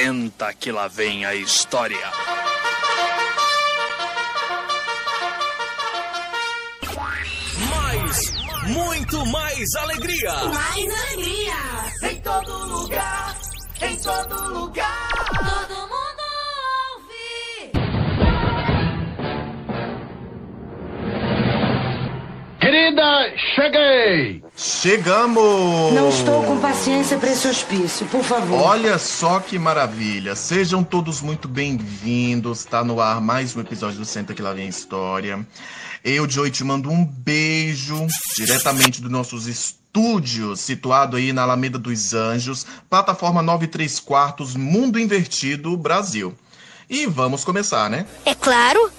Senta que lá vem a história. Mais, muito mais alegria. Mais alegria. Em todo lugar, em todo lugar. Todo mundo ouve. Querida, cheguei! Chegamos! Não estou com paciência para esse hospício, por favor. Olha só que maravilha! Sejam todos muito bem-vindos. Está no ar mais um episódio do Senta Que Lá Vem a História. Eu, Joey, te mando um beijo diretamente dos nossos estúdios, situado aí na Alameda dos Anjos, plataforma 93 quartos, Mundo Invertido, Brasil. E vamos começar, né? É claro.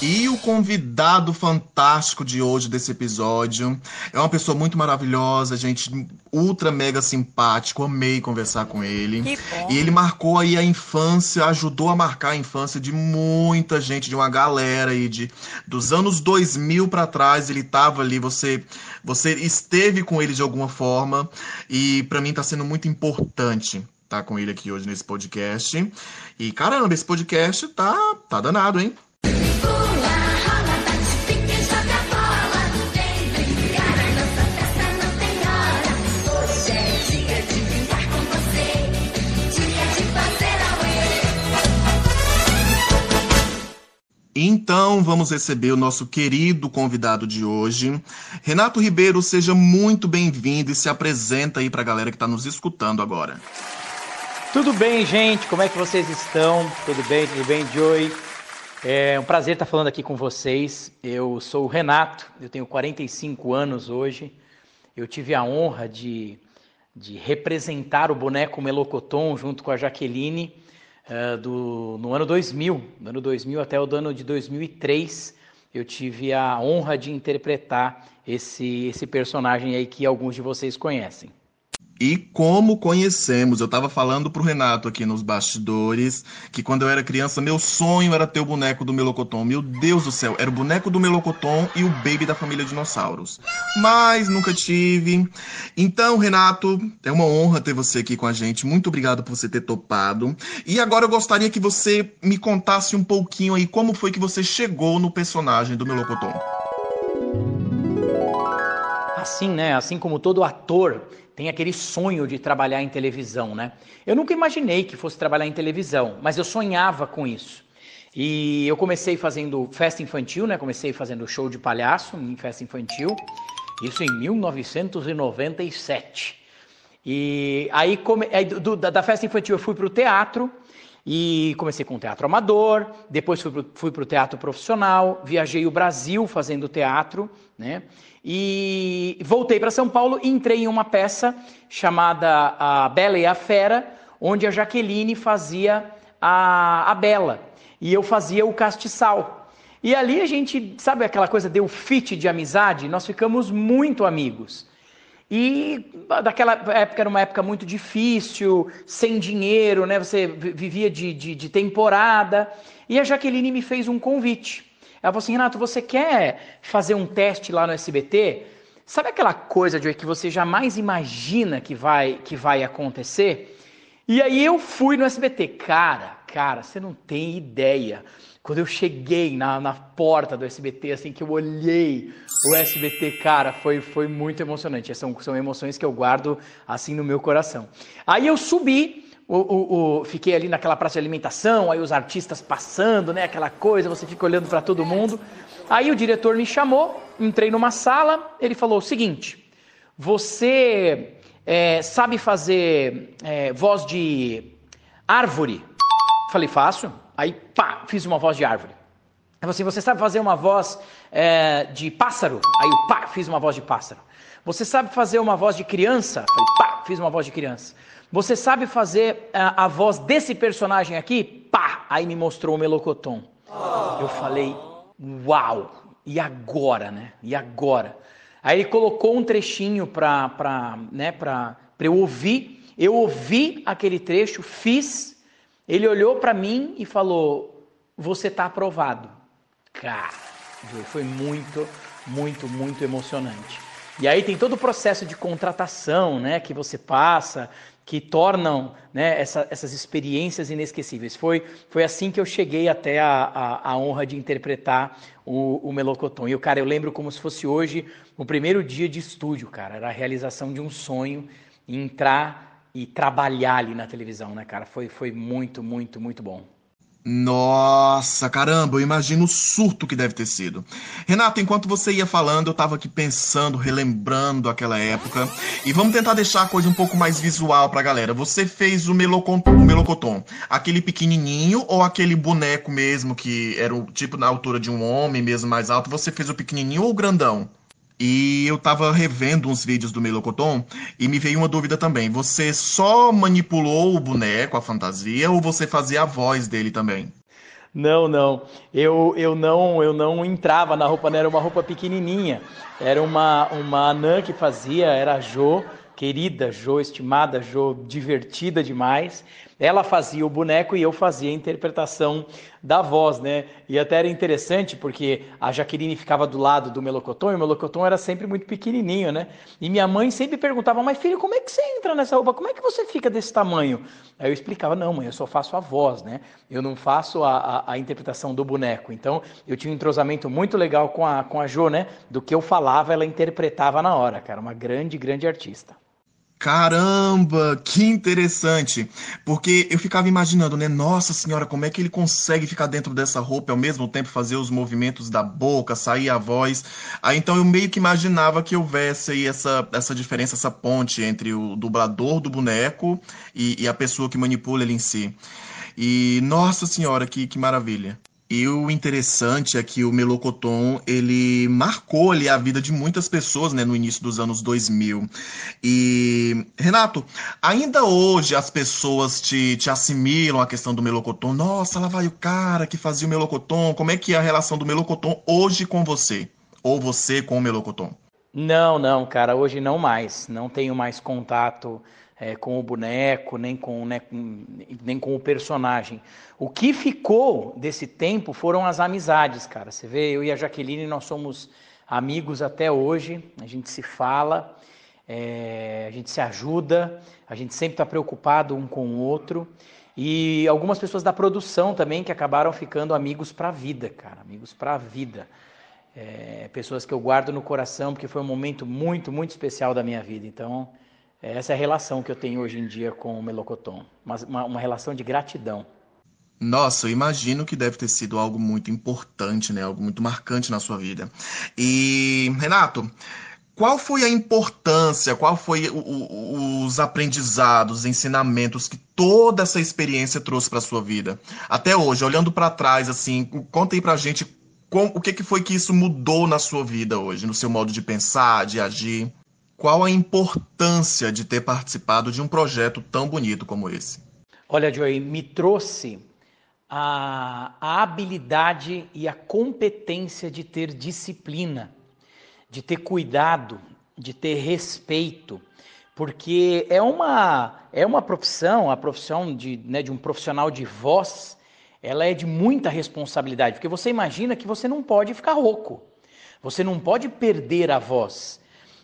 E o convidado fantástico de hoje desse episódio é uma pessoa muito maravilhosa, gente, ultra mega simpático, amei conversar com ele. Que bom. E ele marcou aí a infância, ajudou a marcar a infância de muita gente, de uma galera aí de dos anos 2000 para trás, ele tava ali, você você esteve com ele de alguma forma e para mim tá sendo muito importante estar com ele aqui hoje nesse podcast. E caramba, esse podcast tá tá danado, hein? Então vamos receber o nosso querido convidado de hoje. Renato Ribeiro, seja muito bem-vindo e se apresenta aí para a galera que está nos escutando agora. Tudo bem, gente? Como é que vocês estão? Tudo bem? Tudo bem, Joey? É um prazer estar falando aqui com vocês. Eu sou o Renato, eu tenho 45 anos hoje. Eu tive a honra de, de representar o boneco Melocoton junto com a Jaqueline do, no ano 2000. Do ano 2000 até o ano de 2003, eu tive a honra de interpretar esse, esse personagem aí que alguns de vocês conhecem. E como conhecemos, eu estava falando pro Renato aqui nos bastidores que quando eu era criança, meu sonho era ter o boneco do Melocoton. Meu Deus do céu, era o boneco do Melocoton e o baby da família Dinossauros. Mas nunca tive. Então, Renato, é uma honra ter você aqui com a gente. Muito obrigado por você ter topado. E agora eu gostaria que você me contasse um pouquinho aí como foi que você chegou no personagem do Melocoton. Assim, né? Assim como todo ator tem aquele sonho de trabalhar em televisão, né? Eu nunca imaginei que fosse trabalhar em televisão, mas eu sonhava com isso. E eu comecei fazendo festa infantil, né? Comecei fazendo show de palhaço em festa infantil, isso em 1997. E aí, come- aí do- da, da festa infantil eu fui para o teatro e comecei com o teatro amador, depois fui para o teatro profissional, viajei o Brasil fazendo teatro, né? E voltei para São Paulo e entrei em uma peça chamada A Bela e a Fera, onde a Jaqueline fazia a, a Bela e eu fazia o castiçal. E ali a gente, sabe aquela coisa, deu fit de amizade? Nós ficamos muito amigos. E daquela época era uma época muito difícil, sem dinheiro, né? Você vi- vivia de, de, de temporada. E a Jaqueline me fez um convite. Ela falou assim: Renato, você quer fazer um teste lá no SBT? Sabe aquela coisa de que você jamais imagina que vai, que vai acontecer? E aí eu fui no SBT. Cara, cara, você não tem ideia. Quando eu cheguei na, na porta do SBT, assim, que eu olhei o SBT, cara, foi, foi muito emocionante. São, são emoções que eu guardo, assim, no meu coração. Aí eu subi, o, o- fiquei ali naquela praça de alimentação, aí os artistas passando, né, aquela coisa, você fica olhando para todo mundo. Aí o diretor me chamou, entrei numa sala, ele falou o seguinte, você é, sabe fazer é, voz de árvore? Falei, faço. Aí, pá, fiz uma voz de árvore. Ele assim, você sabe fazer uma voz é, de pássaro? Aí, pá, fiz uma voz de pássaro. Você sabe fazer uma voz de criança? Falei, pá, fiz uma voz de criança. Você sabe fazer a, a voz desse personagem aqui? Pá, aí me mostrou o melocotom. Eu falei, uau, e agora, né? E agora? Aí ele colocou um trechinho pra, pra, né, pra, pra eu ouvir. Eu ouvi aquele trecho, fiz. Ele olhou pra mim e falou: Você tá aprovado. Cara, foi muito, muito, muito emocionante. E aí tem todo o processo de contratação, né, que você passa, que tornam né, essa, essas experiências inesquecíveis. Foi, foi assim que eu cheguei até a, a, a honra de interpretar o, o Melocoton. E, o cara, eu lembro como se fosse hoje o primeiro dia de estúdio, cara. Era a realização de um sonho, entrar e trabalhar ali na televisão, né, cara? Foi, foi muito, muito, muito bom. Nossa, caramba, eu imagino o surto que deve ter sido. Renato, enquanto você ia falando, eu tava aqui pensando, relembrando aquela época. E vamos tentar deixar a coisa um pouco mais visual pra galera. Você fez o, melocon, o aquele pequenininho ou aquele boneco mesmo, que era o tipo na altura de um homem mesmo mais alto? Você fez o pequenininho ou o grandão? E eu tava revendo uns vídeos do Melocoton e me veio uma dúvida também. Você só manipulou o boneco, a fantasia, ou você fazia a voz dele também? Não, não. Eu, eu não eu não entrava na roupa, não era uma roupa pequenininha. Era uma, uma anã que fazia, era a Jo, querida Jo, estimada Jo, divertida demais. Ela fazia o boneco e eu fazia a interpretação da voz, né? E até era interessante porque a Jaqueline ficava do lado do Melocoton e o Melocoton era sempre muito pequenininho, né? E minha mãe sempre perguntava, mas filho, como é que você entra nessa roupa? Como é que você fica desse tamanho? Aí eu explicava, não, mãe, eu só faço a voz, né? Eu não faço a, a, a interpretação do boneco. Então eu tinha um entrosamento muito legal com a, com a Jo, né? Do que eu falava, ela interpretava na hora, cara. Uma grande, grande artista. Caramba, que interessante. Porque eu ficava imaginando, né? Nossa senhora, como é que ele consegue ficar dentro dessa roupa e ao mesmo tempo fazer os movimentos da boca, sair a voz. Aí então eu meio que imaginava que houvesse aí essa, essa diferença, essa ponte entre o dublador do boneco e, e a pessoa que manipula ele em si. E nossa senhora, que, que maravilha. E o interessante é que o Melocoton, ele marcou ali a vida de muitas pessoas, né, no início dos anos 2000. E, Renato, ainda hoje as pessoas te, te assimilam à questão do Melocoton. Nossa, lá vai o cara que fazia o Melocoton. Como é que é a relação do Melocoton hoje com você? Ou você com o Melocoton? Não, não, cara, hoje não mais. Não tenho mais contato é, com o boneco, nem com, né, nem com o personagem. O que ficou desse tempo foram as amizades, cara. Você vê, eu e a Jaqueline, nós somos amigos até hoje, a gente se fala, é, a gente se ajuda, a gente sempre está preocupado um com o outro. E algumas pessoas da produção também que acabaram ficando amigos para a vida, cara, amigos para a vida. É, pessoas que eu guardo no coração, porque foi um momento muito, muito especial da minha vida. Então, essa é a relação que eu tenho hoje em dia com o Melocoton, uma, uma relação de gratidão. Nossa, eu imagino que deve ter sido algo muito importante, né? Algo muito marcante na sua vida. E, Renato, qual foi a importância, qual foi o, o, os aprendizados, os ensinamentos que toda essa experiência trouxe para sua vida? Até hoje, olhando para trás, assim, conta aí pra gente com, o que, que foi que isso mudou na sua vida hoje, no seu modo de pensar, de agir. Qual a importância de ter participado de um projeto tão bonito como esse? Olha, Joey, me trouxe a, a habilidade e a competência de ter disciplina, de ter cuidado, de ter respeito, porque é uma, é uma profissão, a profissão de, né, de um profissional de voz, ela é de muita responsabilidade, porque você imagina que você não pode ficar rouco, você não pode perder a voz.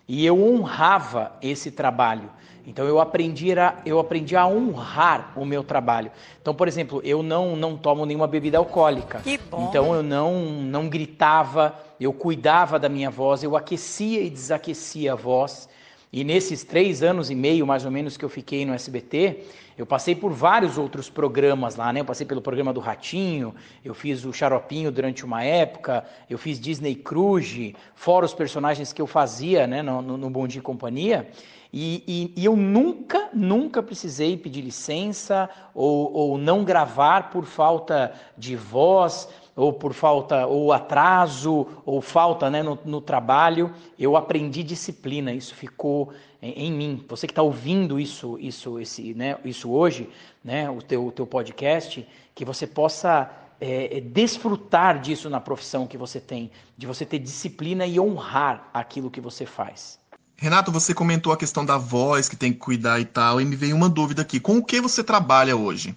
E eu honrava esse trabalho. Então eu aprendi, a, eu aprendi a honrar o meu trabalho. Então, por exemplo, eu não, não tomo nenhuma bebida alcoólica. Que bom. Então eu não, não gritava, eu cuidava da minha voz, eu aquecia e desaquecia a voz. E nesses três anos e meio, mais ou menos, que eu fiquei no SBT, eu passei por vários outros programas lá, né? Eu passei pelo programa do Ratinho, eu fiz o Xaropinho durante uma época, eu fiz Disney Cruise, fora os personagens que eu fazia, né, no, no Bom Dia e Companhia. E, e, e, eu nunca, nunca precisei pedir licença ou, ou não gravar por falta de voz ou por falta, ou atraso, ou falta né, no, no trabalho, eu aprendi disciplina, isso ficou em, em mim. Você que está ouvindo isso, isso, esse, né, isso hoje, né, o teu, o teu podcast, que você possa é, desfrutar disso na profissão que você tem, de você ter disciplina e honrar aquilo que você faz. Renato, você comentou a questão da voz que tem que cuidar e tal, e me veio uma dúvida aqui. Com o que você trabalha hoje?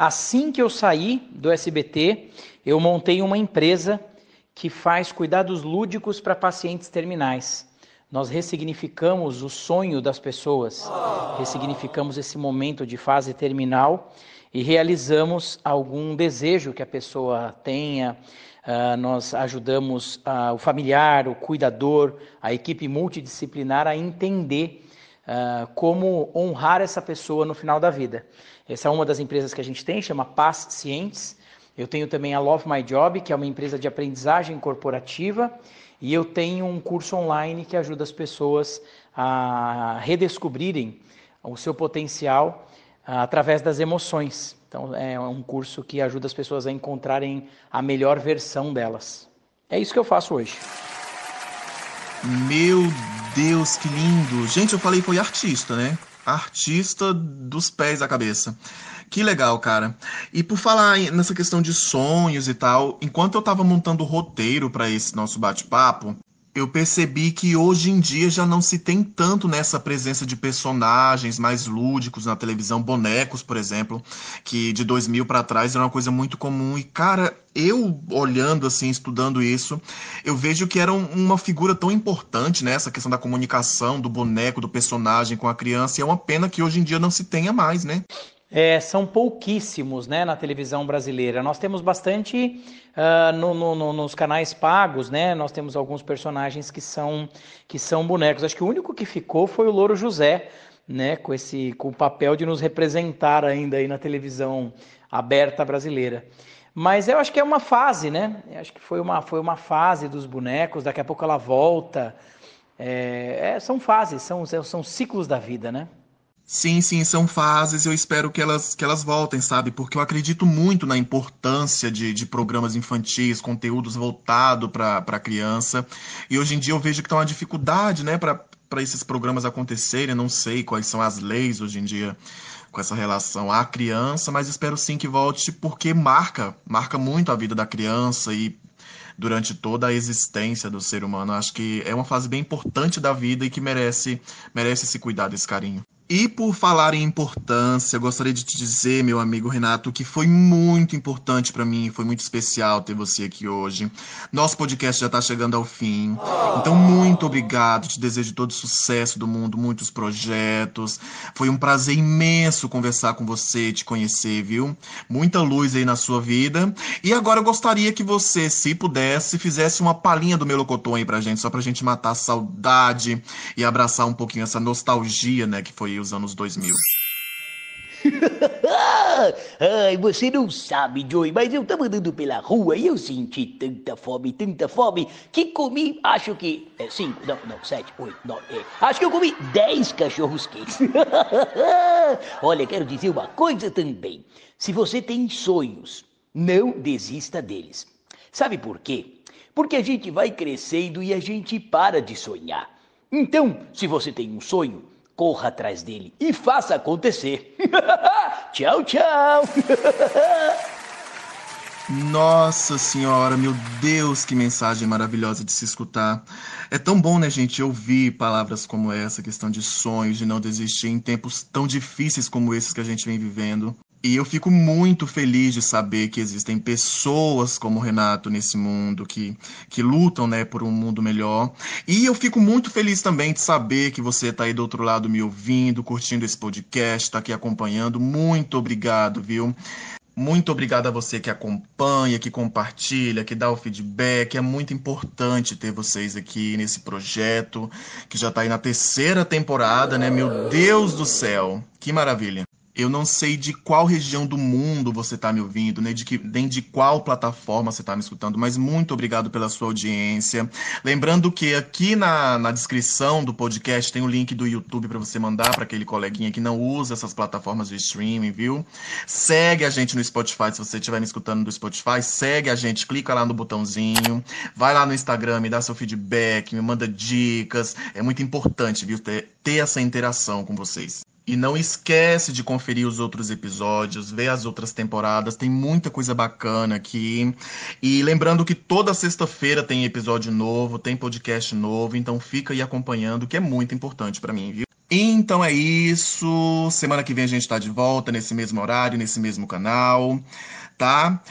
Assim que eu saí do SBT, eu montei uma empresa que faz cuidados lúdicos para pacientes terminais. nós ressignificamos o sonho das pessoas, ressignificamos esse momento de fase terminal e realizamos algum desejo que a pessoa tenha. Uh, nós ajudamos uh, o familiar, o cuidador, a equipe multidisciplinar a entender uh, como honrar essa pessoa no final da vida. Essa é uma das empresas que a gente tem, chama Paz Cientes. Eu tenho também a Love My Job, que é uma empresa de aprendizagem corporativa, e eu tenho um curso online que ajuda as pessoas a redescobrirem o seu potencial através das emoções. Então, é um curso que ajuda as pessoas a encontrarem a melhor versão delas. É isso que eu faço hoje. Meu Deus, que lindo! Gente, eu falei foi artista, né? Artista dos pés à cabeça. Que legal, cara. E por falar nessa questão de sonhos e tal, enquanto eu tava montando o roteiro para esse nosso bate-papo, eu percebi que hoje em dia já não se tem tanto nessa presença de personagens mais lúdicos na televisão, bonecos, por exemplo, que de 2000 para trás era uma coisa muito comum. E, cara, eu olhando assim, estudando isso, eu vejo que era uma figura tão importante, né? Questão da comunicação, do boneco, do personagem com a criança. E é uma pena que hoje em dia não se tenha mais, né? É, são pouquíssimos né, na televisão brasileira. Nós temos bastante uh, no, no, nos canais pagos, né? Nós temos alguns personagens que são, que são bonecos. Acho que o único que ficou foi o Louro José, né? Com esse com o papel de nos representar ainda aí na televisão aberta brasileira. Mas eu acho que é uma fase, né? Eu acho que foi uma, foi uma fase dos bonecos, daqui a pouco ela volta. É, é, são fases, são, são ciclos da vida, né? Sim, sim, são fases. Eu espero que elas, que elas voltem, sabe? Porque eu acredito muito na importância de, de programas infantis, conteúdos voltados para a criança. E hoje em dia eu vejo que está uma dificuldade, né, para esses programas acontecerem. não sei quais são as leis hoje em dia com essa relação à criança, mas espero sim que volte porque marca, marca muito a vida da criança e durante toda a existência do ser humano. Acho que é uma fase bem importante da vida e que merece merece esse cuidado, esse carinho. E por falar em importância, gostaria de te dizer, meu amigo Renato, que foi muito importante para mim, foi muito especial ter você aqui hoje. Nosso podcast já está chegando ao fim. Então, muito obrigado. Te desejo todo sucesso do mundo, muitos projetos. Foi um prazer imenso conversar com você, te conhecer, viu? Muita luz aí na sua vida. E agora eu gostaria que você, se pudesse, fizesse uma palhinha do Melocotão aí pra gente, só pra gente matar a saudade e abraçar um pouquinho essa nostalgia, né, que foi os anos 2000. Ai, você não sabe, Joey, mas eu tava andando pela rua e eu senti tanta fome, tanta fome, que comi, acho que, é, cinco, não, não, sete, oito, nove, é, acho que eu comi dez cachorros quentes. Olha, quero dizer uma coisa também. Se você tem sonhos, não desista deles. Sabe por quê? Porque a gente vai crescendo e a gente para de sonhar. Então, se você tem um sonho, corra atrás dele e faça acontecer. tchau, tchau. Nossa senhora, meu Deus, que mensagem maravilhosa de se escutar. É tão bom, né, gente, ouvir palavras como essa, questão de sonhos, de não desistir em tempos tão difíceis como esses que a gente vem vivendo. E eu fico muito feliz de saber que existem pessoas como o Renato nesse mundo que, que lutam né, por um mundo melhor. E eu fico muito feliz também de saber que você está aí do outro lado me ouvindo, curtindo esse podcast, está aqui acompanhando. Muito obrigado, viu? Muito obrigado a você que acompanha, que compartilha, que dá o feedback. É muito importante ter vocês aqui nesse projeto, que já está aí na terceira temporada, né? Meu Deus do céu, que maravilha! Eu não sei de qual região do mundo você está me ouvindo, nem de, que, nem de qual plataforma você está me escutando, mas muito obrigado pela sua audiência. Lembrando que aqui na, na descrição do podcast tem o link do YouTube para você mandar para aquele coleguinha que não usa essas plataformas de streaming, viu? Segue a gente no Spotify, se você estiver me escutando do Spotify, segue a gente, clica lá no botãozinho, vai lá no Instagram, me dá seu feedback, me manda dicas. É muito importante, viu, ter, ter essa interação com vocês. E não esquece de conferir os outros episódios, ver as outras temporadas, tem muita coisa bacana aqui. E lembrando que toda sexta-feira tem episódio novo, tem podcast novo, então fica aí acompanhando, que é muito importante para mim, viu? Então é isso. Semana que vem a gente tá de volta nesse mesmo horário, nesse mesmo canal, tá?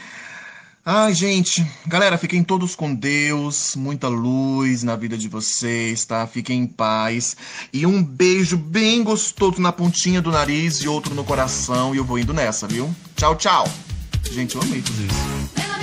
Ai, gente, galera, fiquem todos com Deus, muita luz na vida de vocês, tá? Fiquem em paz. E um beijo bem gostoso na pontinha do nariz e outro no coração. E eu vou indo nessa, viu? Tchau, tchau. Gente, eu amei tudo isso.